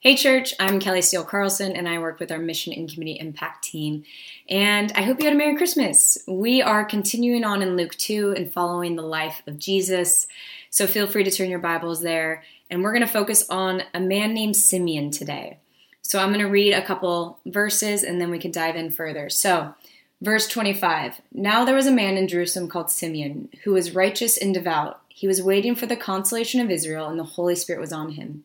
Hey, church, I'm Kelly Steele Carlson, and I work with our Mission and Community Impact team. And I hope you had a Merry Christmas. We are continuing on in Luke 2 and following the life of Jesus. So feel free to turn your Bibles there. And we're going to focus on a man named Simeon today. So I'm going to read a couple verses and then we can dive in further. So, verse 25 Now there was a man in Jerusalem called Simeon, who was righteous and devout. He was waiting for the consolation of Israel, and the Holy Spirit was on him.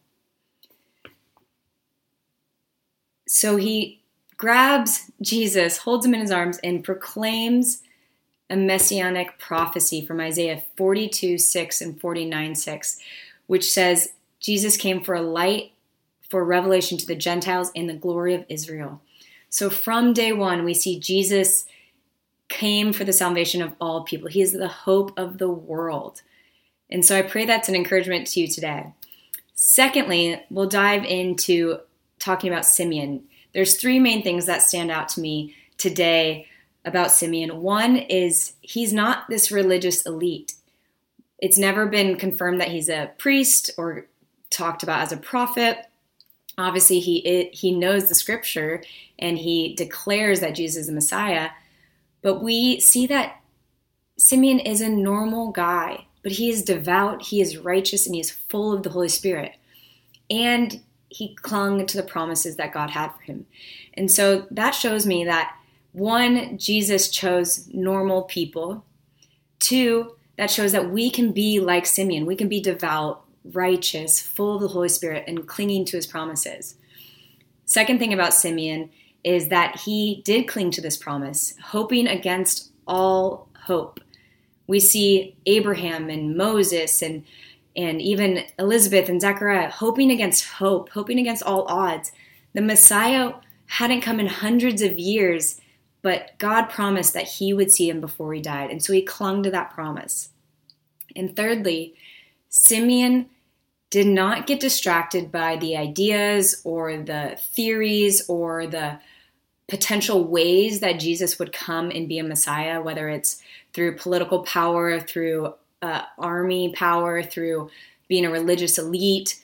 So he grabs Jesus, holds him in his arms, and proclaims a messianic prophecy from Isaiah 42 6 and 49 6, which says, Jesus came for a light for revelation to the Gentiles and the glory of Israel. So from day one, we see Jesus came for the salvation of all people. He is the hope of the world. And so I pray that's an encouragement to you today. Secondly, we'll dive into talking about Simeon. There's three main things that stand out to me today about Simeon. One is he's not this religious elite. It's never been confirmed that he's a priest or talked about as a prophet. Obviously, he he knows the scripture and he declares that Jesus is the Messiah. But we see that Simeon is a normal guy, but he is devout, he is righteous, and he is full of the Holy Spirit. And he clung to the promises that God had for him. And so that shows me that one, Jesus chose normal people. Two, that shows that we can be like Simeon. We can be devout, righteous, full of the Holy Spirit, and clinging to his promises. Second thing about Simeon is that he did cling to this promise, hoping against all hope. We see Abraham and Moses and and even Elizabeth and Zechariah hoping against hope, hoping against all odds. The Messiah hadn't come in hundreds of years, but God promised that he would see him before he died. And so he clung to that promise. And thirdly, Simeon did not get distracted by the ideas or the theories or the potential ways that Jesus would come and be a Messiah, whether it's through political power, through uh, army power, through being a religious elite.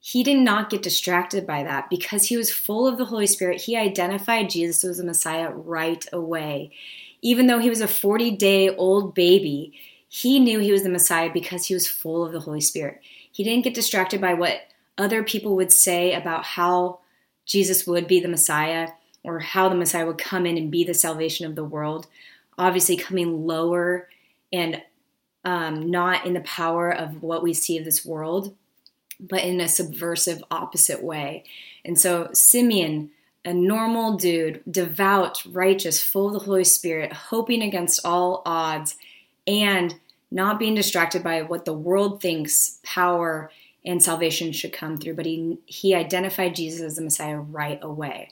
He did not get distracted by that because he was full of the Holy Spirit. He identified Jesus as the Messiah right away. Even though he was a 40 day old baby, he knew he was the Messiah because he was full of the Holy Spirit. He didn't get distracted by what other people would say about how Jesus would be the Messiah or how the Messiah would come in and be the salvation of the world. Obviously, coming lower and um, not in the power of what we see of this world, but in a subversive, opposite way. And so, Simeon, a normal dude, devout, righteous, full of the Holy Spirit, hoping against all odds, and not being distracted by what the world thinks power and salvation should come through, but he, he identified Jesus as the Messiah right away.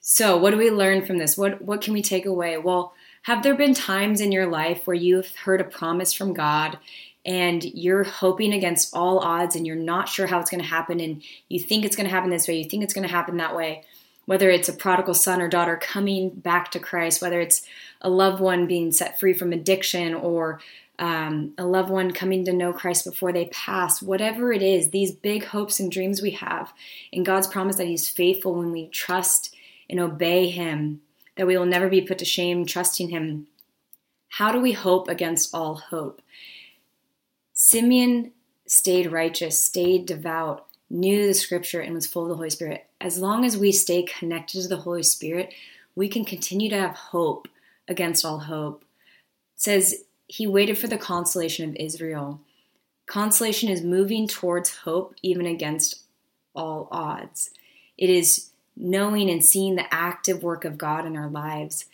So, what do we learn from this? What, what can we take away? Well, have there been times in your life where you've heard a promise from God and you're hoping against all odds and you're not sure how it's going to happen and you think it's going to happen this way, you think it's going to happen that way? Whether it's a prodigal son or daughter coming back to Christ, whether it's a loved one being set free from addiction or um, a loved one coming to know Christ before they pass, whatever it is, these big hopes and dreams we have, and God's promise that He's faithful when we trust and obey Him that we will never be put to shame trusting him. How do we hope against all hope? Simeon stayed righteous, stayed devout, knew the scripture, and was full of the Holy Spirit. As long as we stay connected to the Holy Spirit, we can continue to have hope against all hope. It says he waited for the consolation of Israel. Consolation is moving towards hope even against all odds. It is knowing and seeing the active work of God in our lives.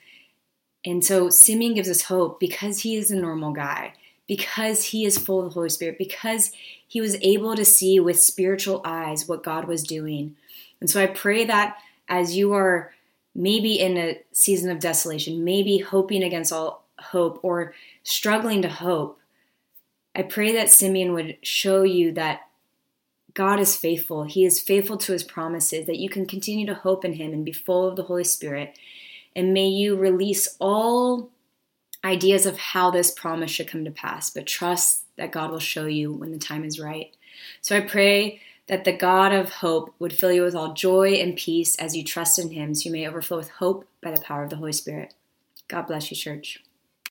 And so Simeon gives us hope because he is a normal guy, because he is full of the Holy Spirit, because he was able to see with spiritual eyes what God was doing. And so I pray that as you are maybe in a season of desolation, maybe hoping against all hope or struggling to hope, I pray that Simeon would show you that God is faithful. He is faithful to his promises, that you can continue to hope in him and be full of the Holy Spirit. And may you release all ideas of how this promise should come to pass, but trust that God will show you when the time is right. So I pray that the God of hope would fill you with all joy and peace as you trust in Him, so you may overflow with hope by the power of the Holy Spirit. God bless you, church.